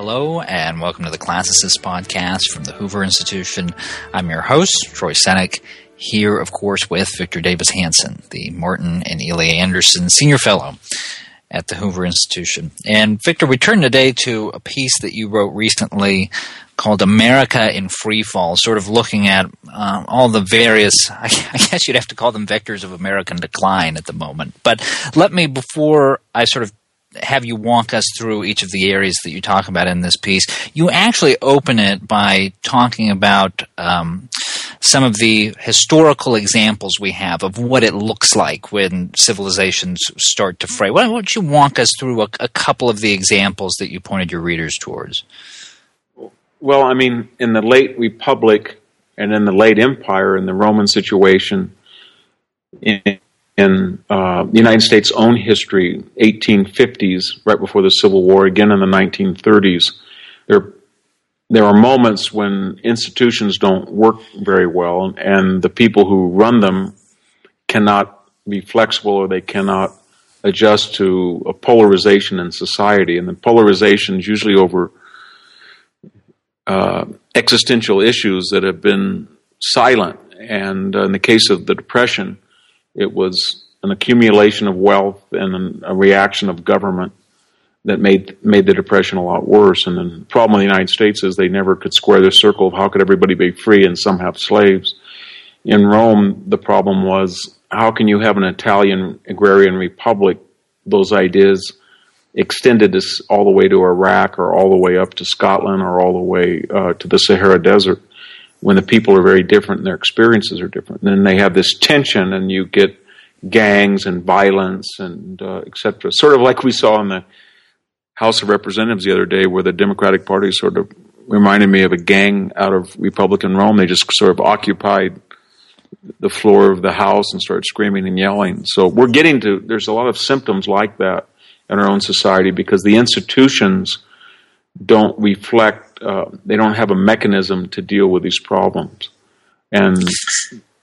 Hello, and welcome to the Classicist podcast from the Hoover Institution. I'm your host, Troy Senik, here, of course, with Victor Davis Hanson, the Martin and Illie Anderson Senior Fellow at the Hoover Institution. And Victor, we turn today to a piece that you wrote recently called America in Free Fall, sort of looking at uh, all the various, I guess you'd have to call them vectors of American decline at the moment. But let me, before I sort of have you walk us through each of the areas that you talk about in this piece. You actually open it by talking about um, some of the historical examples we have of what it looks like when civilizations start to fray. Why don't you walk us through a, a couple of the examples that you pointed your readers towards? Well, I mean, in the late Republic and in the late Empire, in the Roman situation, in, in uh, the United States' own history, 1850s, right before the Civil War, again in the 1930s, there there are moments when institutions don't work very well, and the people who run them cannot be flexible or they cannot adjust to a polarization in society. And the polarization is usually over uh, existential issues that have been silent. And uh, in the case of the Depression, it was an accumulation of wealth and a reaction of government that made made the depression a lot worse. And the problem in the United States is they never could square the circle of how could everybody be free and some have slaves. In Rome, the problem was how can you have an Italian agrarian republic? Those ideas extended this all the way to Iraq or all the way up to Scotland or all the way uh, to the Sahara Desert when the people are very different and their experiences are different. And then they have this tension and you get gangs and violence and uh, etc. Sort of like we saw in the House of Representatives the other day where the Democratic Party sort of reminded me of a gang out of Republican Rome. They just sort of occupied the floor of the House and started screaming and yelling. So we're getting to, there's a lot of symptoms like that in our own society because the institutions don't reflect, uh, they don't have a mechanism to deal with these problems. And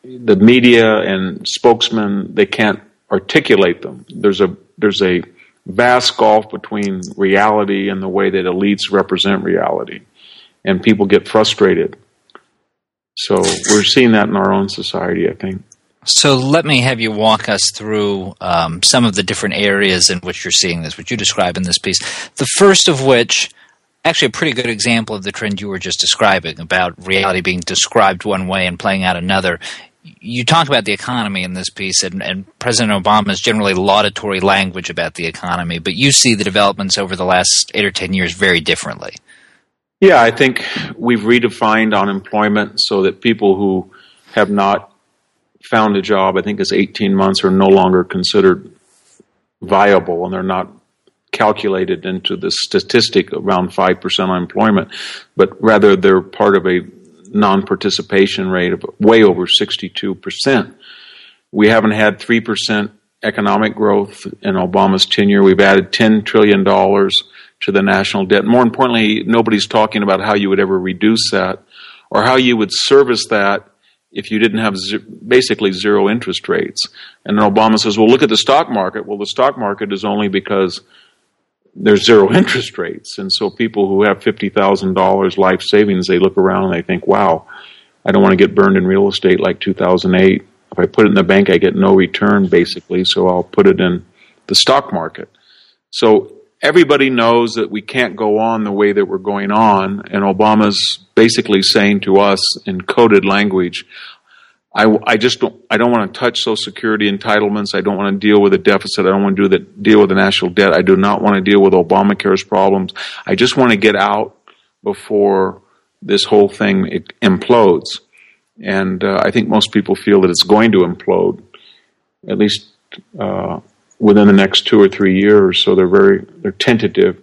the media and spokesmen, they can't articulate them. There's a, there's a vast gulf between reality and the way that elites represent reality. And people get frustrated. So we're seeing that in our own society, I think. So let me have you walk us through um, some of the different areas in which you're seeing this, which you describe in this piece. The first of which, actually, a pretty good example of the trend you were just describing about reality being described one way and playing out another. You talk about the economy in this piece, and, and President Obama's generally laudatory language about the economy, but you see the developments over the last eight or ten years very differently. Yeah, I think we've redefined unemployment so that people who have not found a job, I think is 18 months, are no longer considered viable and they're not calculated into the statistic around 5% unemployment, but rather they're part of a non participation rate of way over 62%. We haven't had 3% economic growth in Obama's tenure. We've added $10 trillion to the national debt. More importantly, nobody's talking about how you would ever reduce that or how you would service that if you didn't have basically zero interest rates. And then Obama says, well, look at the stock market. Well, the stock market is only because there's zero interest rates. And so people who have $50,000 life savings, they look around and they think, wow, I don't want to get burned in real estate like 2008. If I put it in the bank, I get no return basically, so I'll put it in the stock market. So everybody knows that we can't go on the way that we're going on, and Obama's basically saying to us in coded language, I, I just don't, I don't want to touch Social Security entitlements. I don't want to deal with the deficit. I don't want to do the, deal with the national debt. I do not want to deal with Obamacare's problems. I just want to get out before this whole thing implodes. And uh, I think most people feel that it's going to implode, at least uh, within the next two or three years. So they're very they're tentative.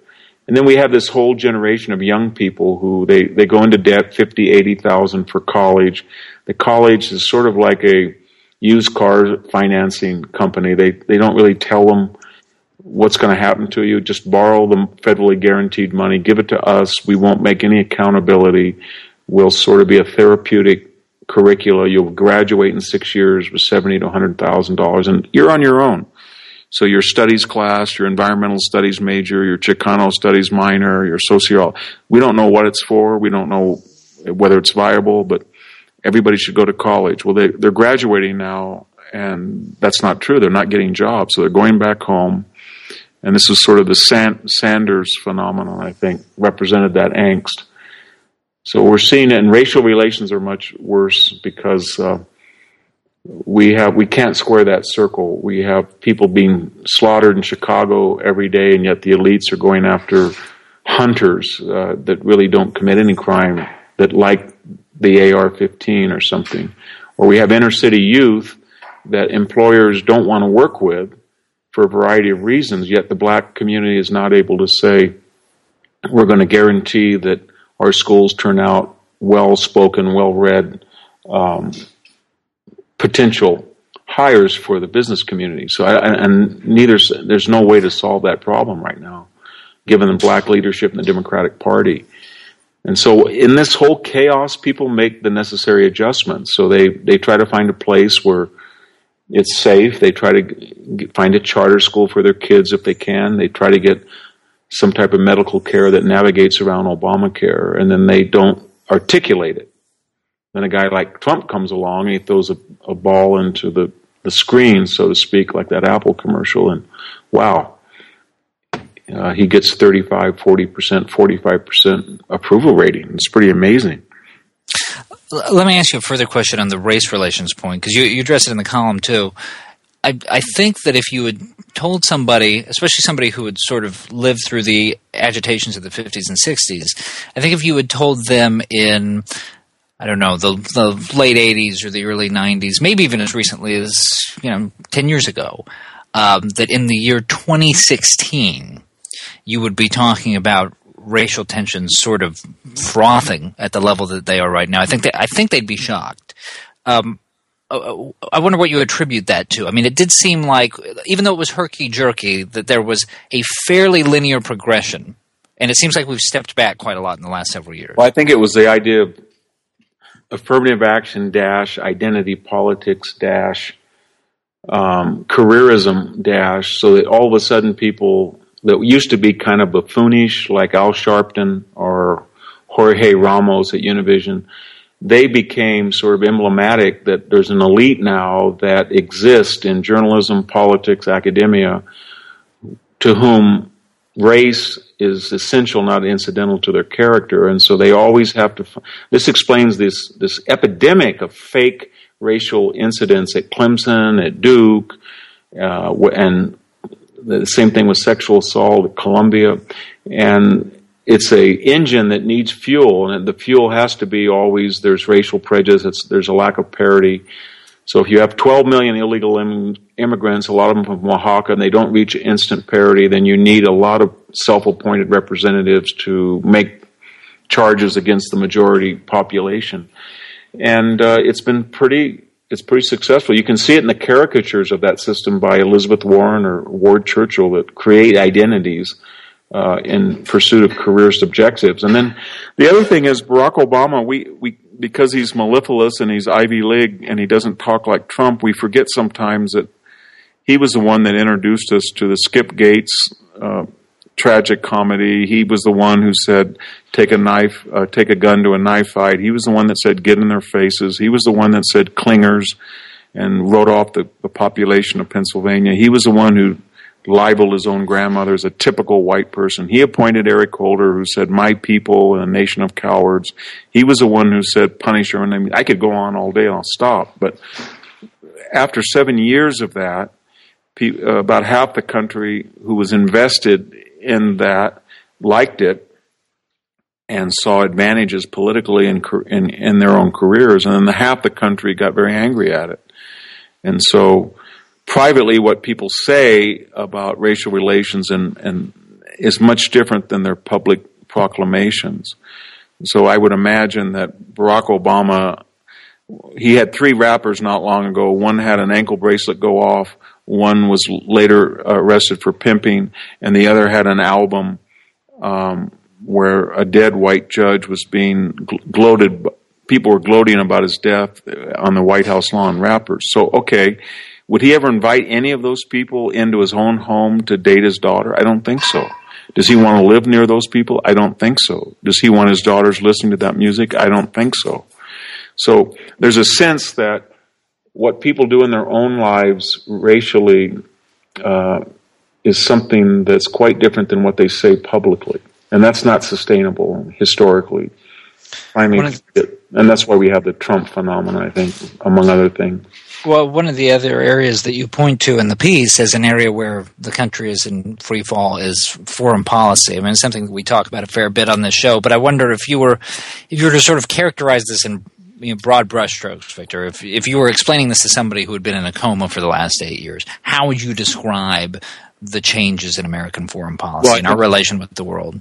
And then we have this whole generation of young people who they, they go into debt, fifty, eighty thousand for college. The college is sort of like a used car financing company. They they don't really tell them what's going to happen to you. Just borrow the federally guaranteed money, give it to us. We won't make any accountability. We'll sort of be a therapeutic curricula. You'll graduate in six years with seventy to hundred thousand dollars, and you're on your own. So your studies class, your environmental studies major, your Chicano studies minor, your sociology, we don't know what it's for. We don't know whether it's viable, but everybody should go to college. Well, they, they're graduating now, and that's not true. They're not getting jobs, so they're going back home. And this is sort of the San, Sanders phenomenon, I think, represented that angst. So we're seeing it, and racial relations are much worse because uh, we have we can't square that circle. We have people being slaughtered in Chicago every day, and yet the elites are going after hunters uh, that really don't commit any crime that like the AR-15 or something. Or we have inner city youth that employers don't want to work with for a variety of reasons. Yet the black community is not able to say we're going to guarantee that our schools turn out well spoken, well read. Um, potential hires for the business community. So, I, and neither there's no way to solve that problem right now, given the black leadership in the Democratic Party. And so, in this whole chaos, people make the necessary adjustments. So they they try to find a place where it's safe. They try to find a charter school for their kids if they can. They try to get some type of medical care that navigates around Obamacare, and then they don't articulate it. Then a guy like Trump comes along and he throws a, a ball into the, the screen, so to speak, like that Apple commercial, and wow, uh, he gets 35, 40%, 45% approval rating. It's pretty amazing. Let me ask you a further question on the race relations point, because you, you address it in the column too. I, I think that if you had told somebody, especially somebody who had sort of lived through the agitations of the 50s and 60s, I think if you had told them in I don't know, the, the late 80s or the early 90s, maybe even as recently as, you know, 10 years ago, um, that in the year 2016, you would be talking about racial tensions sort of frothing at the level that they are right now. I think that, I think they'd be shocked. Um, uh, I wonder what you attribute that to. I mean, it did seem like, even though it was herky jerky, that there was a fairly linear progression. And it seems like we've stepped back quite a lot in the last several years. Well, I think it was the idea of affirmative action dash identity politics dash um, careerism dash so that all of a sudden people that used to be kind of buffoonish like Al Sharpton or Jorge Ramos at Univision they became sort of emblematic that there's an elite now that exists in journalism, politics, academia, to whom race is essential, not incidental to their character, and so they always have to. This explains this this epidemic of fake racial incidents at Clemson, at Duke, uh, and the same thing with sexual assault at Columbia, and it's a engine that needs fuel, and the fuel has to be always there's racial prejudice, there's a lack of parity, so if you have 12 million illegal Im- immigrants, a lot of them from Oaxaca, and they don't reach instant parity, then you need a lot of self-appointed representatives to make charges against the majority population. And uh, it's been pretty it's pretty successful. You can see it in the caricatures of that system by Elizabeth Warren or Ward Churchill that create identities uh, in pursuit of careerist objectives. And then the other thing is Barack Obama. We we because he's mellifluous and he's Ivy League and he doesn't talk like Trump. We forget sometimes that he was the one that introduced us to the Skip Gates uh, tragic comedy. He was the one who said, "Take a knife, uh, take a gun to a knife fight." He was the one that said, "Get in their faces." He was the one that said, "Clingers," and wrote off the, the population of Pennsylvania. He was the one who libeled his own grandmother as a typical white person. He appointed Eric Holder, who said, "My people and a nation of cowards." He was the one who said, "Punish her." And I mean, I could go on all day. I'll stop. But after seven years of that, about half the country who was invested in that liked it and saw advantages politically in, in, in their own careers, and then the half the country got very angry at it. And so privately what people say about racial relations and, and is much different than their public proclamations. So I would imagine that Barack Obama, he had three rappers not long ago. One had an ankle bracelet go off. One was later arrested for pimping, and the other had an album um, where a dead white judge was being gloated. People were gloating about his death on the White House lawn. Rappers. So okay, Would he ever invite any of those people into his own home to date his daughter? I don't think so. Does he want to live near those people? I don't think so. Does he want his daughters listening to that music? I don't think so. So there's a sense that what people do in their own lives racially uh, is something that's quite different than what they say publicly. And that's not sustainable historically. I mean, and that's why we have the Trump phenomenon, I think, among other things. Well, one of the other areas that you point to in the piece as an area where the country is in free fall is foreign policy. I mean, it's something that we talk about a fair bit on this show. But I wonder if you were, if you were to sort of characterize this in you know, broad brushstrokes, Victor. If if you were explaining this to somebody who had been in a coma for the last eight years, how would you describe the changes in American foreign policy well, and our relation with the world?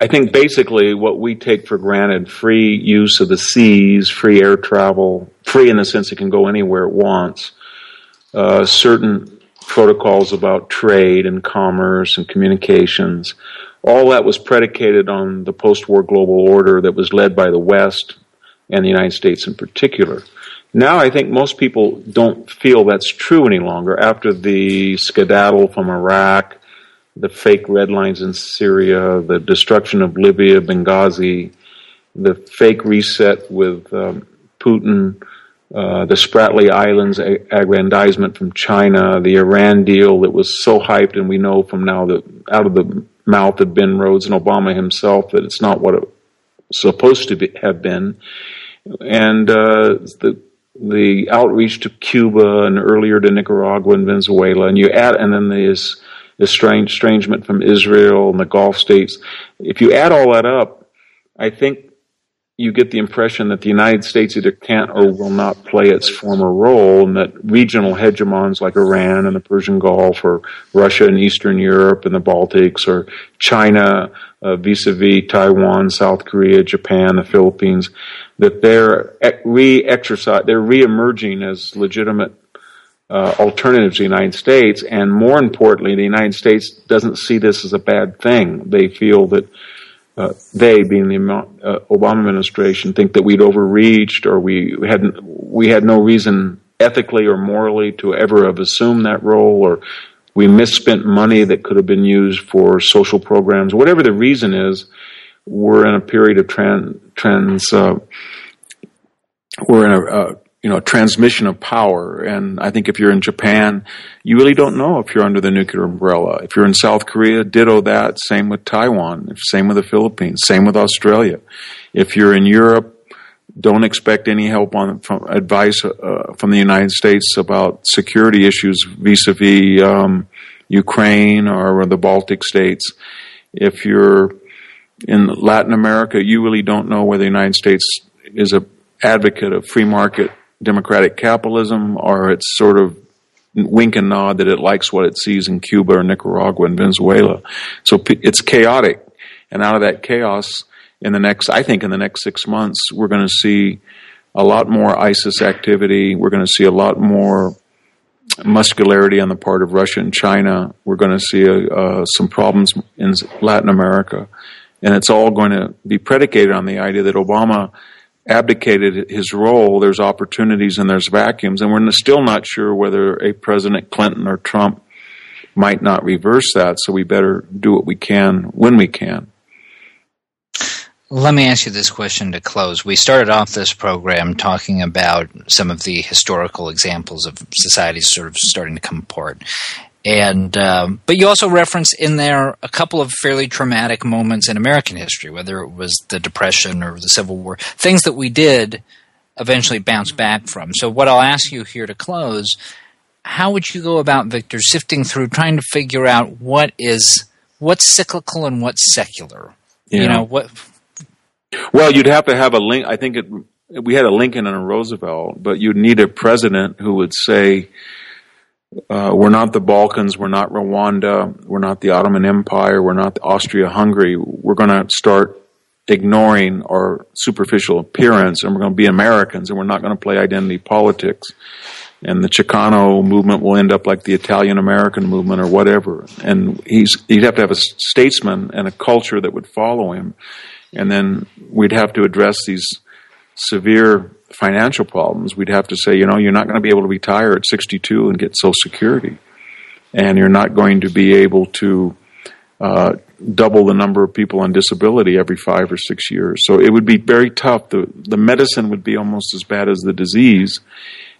I think basically what we take for granted free use of the seas, free air travel, free in the sense it can go anywhere it wants, uh, certain protocols about trade and commerce and communications. All that was predicated on the post war global order that was led by the West and the United States in particular. Now I think most people don't feel that's true any longer after the skedaddle from Iraq the fake red lines in Syria, the destruction of Libya, Benghazi, the fake reset with um, Putin, uh, the Spratly Islands aggrandizement from China, the Iran deal that was so hyped, and we know from now that out of the mouth of Ben Rhodes and Obama himself that it's not what it supposed to be, have been, and uh, the the outreach to Cuba and earlier to Nicaragua and Venezuela, and you add, and then there's estrangement from Israel and the Gulf states. If you add all that up, I think you get the impression that the United States either can't or will not play its former role, and that regional hegemons like Iran and the Persian Gulf, or Russia and Eastern Europe and the Baltics, or China uh, vis-a-vis Taiwan, South Korea, Japan, the Philippines, that they're re-exercise, they're re-emerging as legitimate uh, alternatives to the United States. And more importantly, the United States doesn't see this as a bad thing. They feel that uh, they, being the uh, Obama administration, think that we'd overreached or we had we had no reason ethically or morally to ever have assumed that role, or we misspent money that could have been used for social programs. Whatever the reason is, we're in a period of trans. trans uh, we're in a, uh, you know, transmission of power. And I think if you're in Japan, you really don't know if you're under the nuclear umbrella. If you're in South Korea, ditto that. Same with Taiwan. Same with the Philippines. Same with Australia. If you're in Europe, don't expect any help on from advice uh, from the United States about security issues vis-a-vis um, Ukraine or the Baltic states. If you're in Latin America, you really don't know whether the United States is a advocate of free market democratic capitalism or it's sort of wink and nod that it likes what it sees in Cuba or Nicaragua and Venezuela. So it's chaotic. And out of that chaos, in the next, I think in the next six months, we're going to see a lot more ISIS activity. We're going to see a lot more muscularity on the part of Russia and China. We're going to see a, uh, some problems in Latin America. And it's all going to be predicated on the idea that Obama abdicated his role, there's opportunities and there's vacuums, and we're still not sure whether a President Clinton or Trump might not reverse that. So we better do what we can when we can. Let me ask you this question to close. We started off this program talking about some of the historical examples of societies sort of starting to come apart and um, but you also reference in there a couple of fairly traumatic moments in American history, whether it was the Depression or the Civil War, things that we did eventually bounce back from. So, what I'll ask you here to close: How would you go about, Victor, sifting through, trying to figure out what is what's cyclical and what's secular? Yeah. You know what? Well, you'd have to have a link. I think it. We had a Lincoln and a Roosevelt, but you'd need a president who would say uh, we're not the Balkans. We're not Rwanda. We're not the Ottoman Empire. We're not Austria-Hungary. We're going to start ignoring our superficial appearance, and we're going to be Americans, and we're not going to play identity politics. And the Chicano movement will end up like the Italian American movement or whatever. And he's he'd have to have a statesman and a culture that would follow him, and then we'd have to address these severe financial problems, we'd have to say, you know, you're not going to be able to retire at 62 and get Social Security, and you're not going to be able to uh, double the number of people on disability every five or six years. So it would be very tough. The the medicine would be almost as bad as the disease,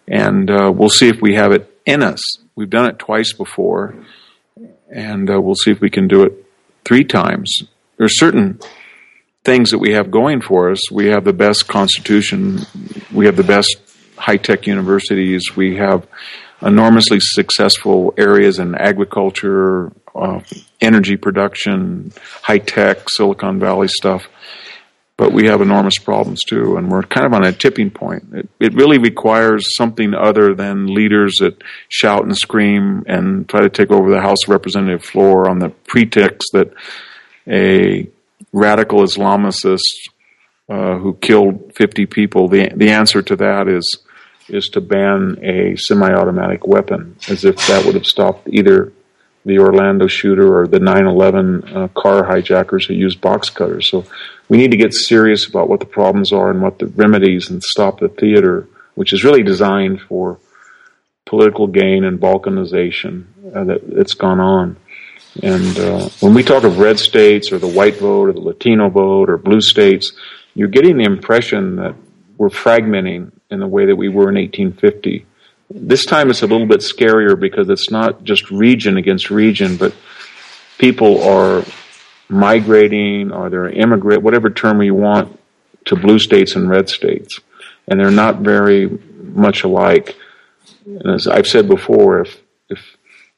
and uh, we'll see if we have it in us. We've done it twice before, and uh, we'll see if we can do it three times. There's certain things that we have going for us. We have the best constitution. We have the best high tech universities. We have enormously successful areas in agriculture, uh, energy production, high tech, Silicon Valley stuff. But we have enormous problems too, and we're kind of on a tipping point. It, it really requires something other than leaders that shout and scream and try to take over the House of Representative floor on the pretext that a radical Islamicist uh, who killed 50 people. The the answer to that is is to ban a semi-automatic weapon, as if that would have stopped either the Orlando shooter or the 9/11 uh, car hijackers who used box cutters. So we need to get serious about what the problems are and what the remedies, and stop the theater, which is really designed for political gain and balkanization uh, that it's gone on. And uh, when we talk of red states or the white vote or the Latino vote or blue states, you're getting the impression that we're fragmenting in the way that we were in 1850. This time it's a little bit scarier because it's not just region against region, but people are migrating or they're immigrant, whatever term you want, to blue states and red states. And they're not very much alike. And as I've said before, if, if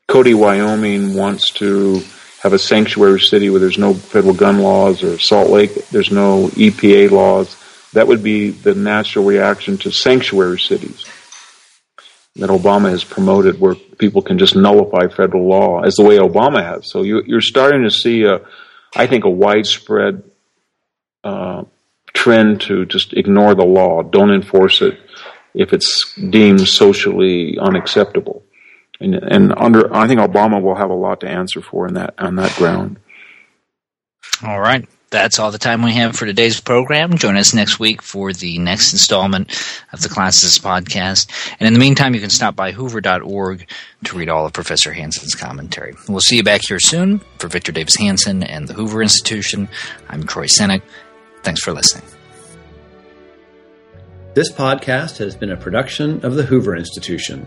Cody, Wyoming wants to have a sanctuary city where there's no federal gun laws or Salt Lake, there's no EPA laws. That would be the natural reaction to sanctuary cities that Obama has promoted where people can just nullify federal law as the way Obama has. So you, are starting to see a, I think, a widespread uh, trend to just ignore the law, don't enforce it if it's deemed socially unacceptable and, and under I think Obama will have a lot to answer for in that on that ground. All right. That's all the time we have for today's program. Join us next week for the next installment of the Classicist podcast. And in the meantime, you can stop by hoover.org to read all of Professor Hanson's commentary. We'll see you back here soon. For Victor Davis Hanson and the Hoover Institution, I'm Troy Senik. Thanks for listening. This podcast has been a production of the Hoover Institution.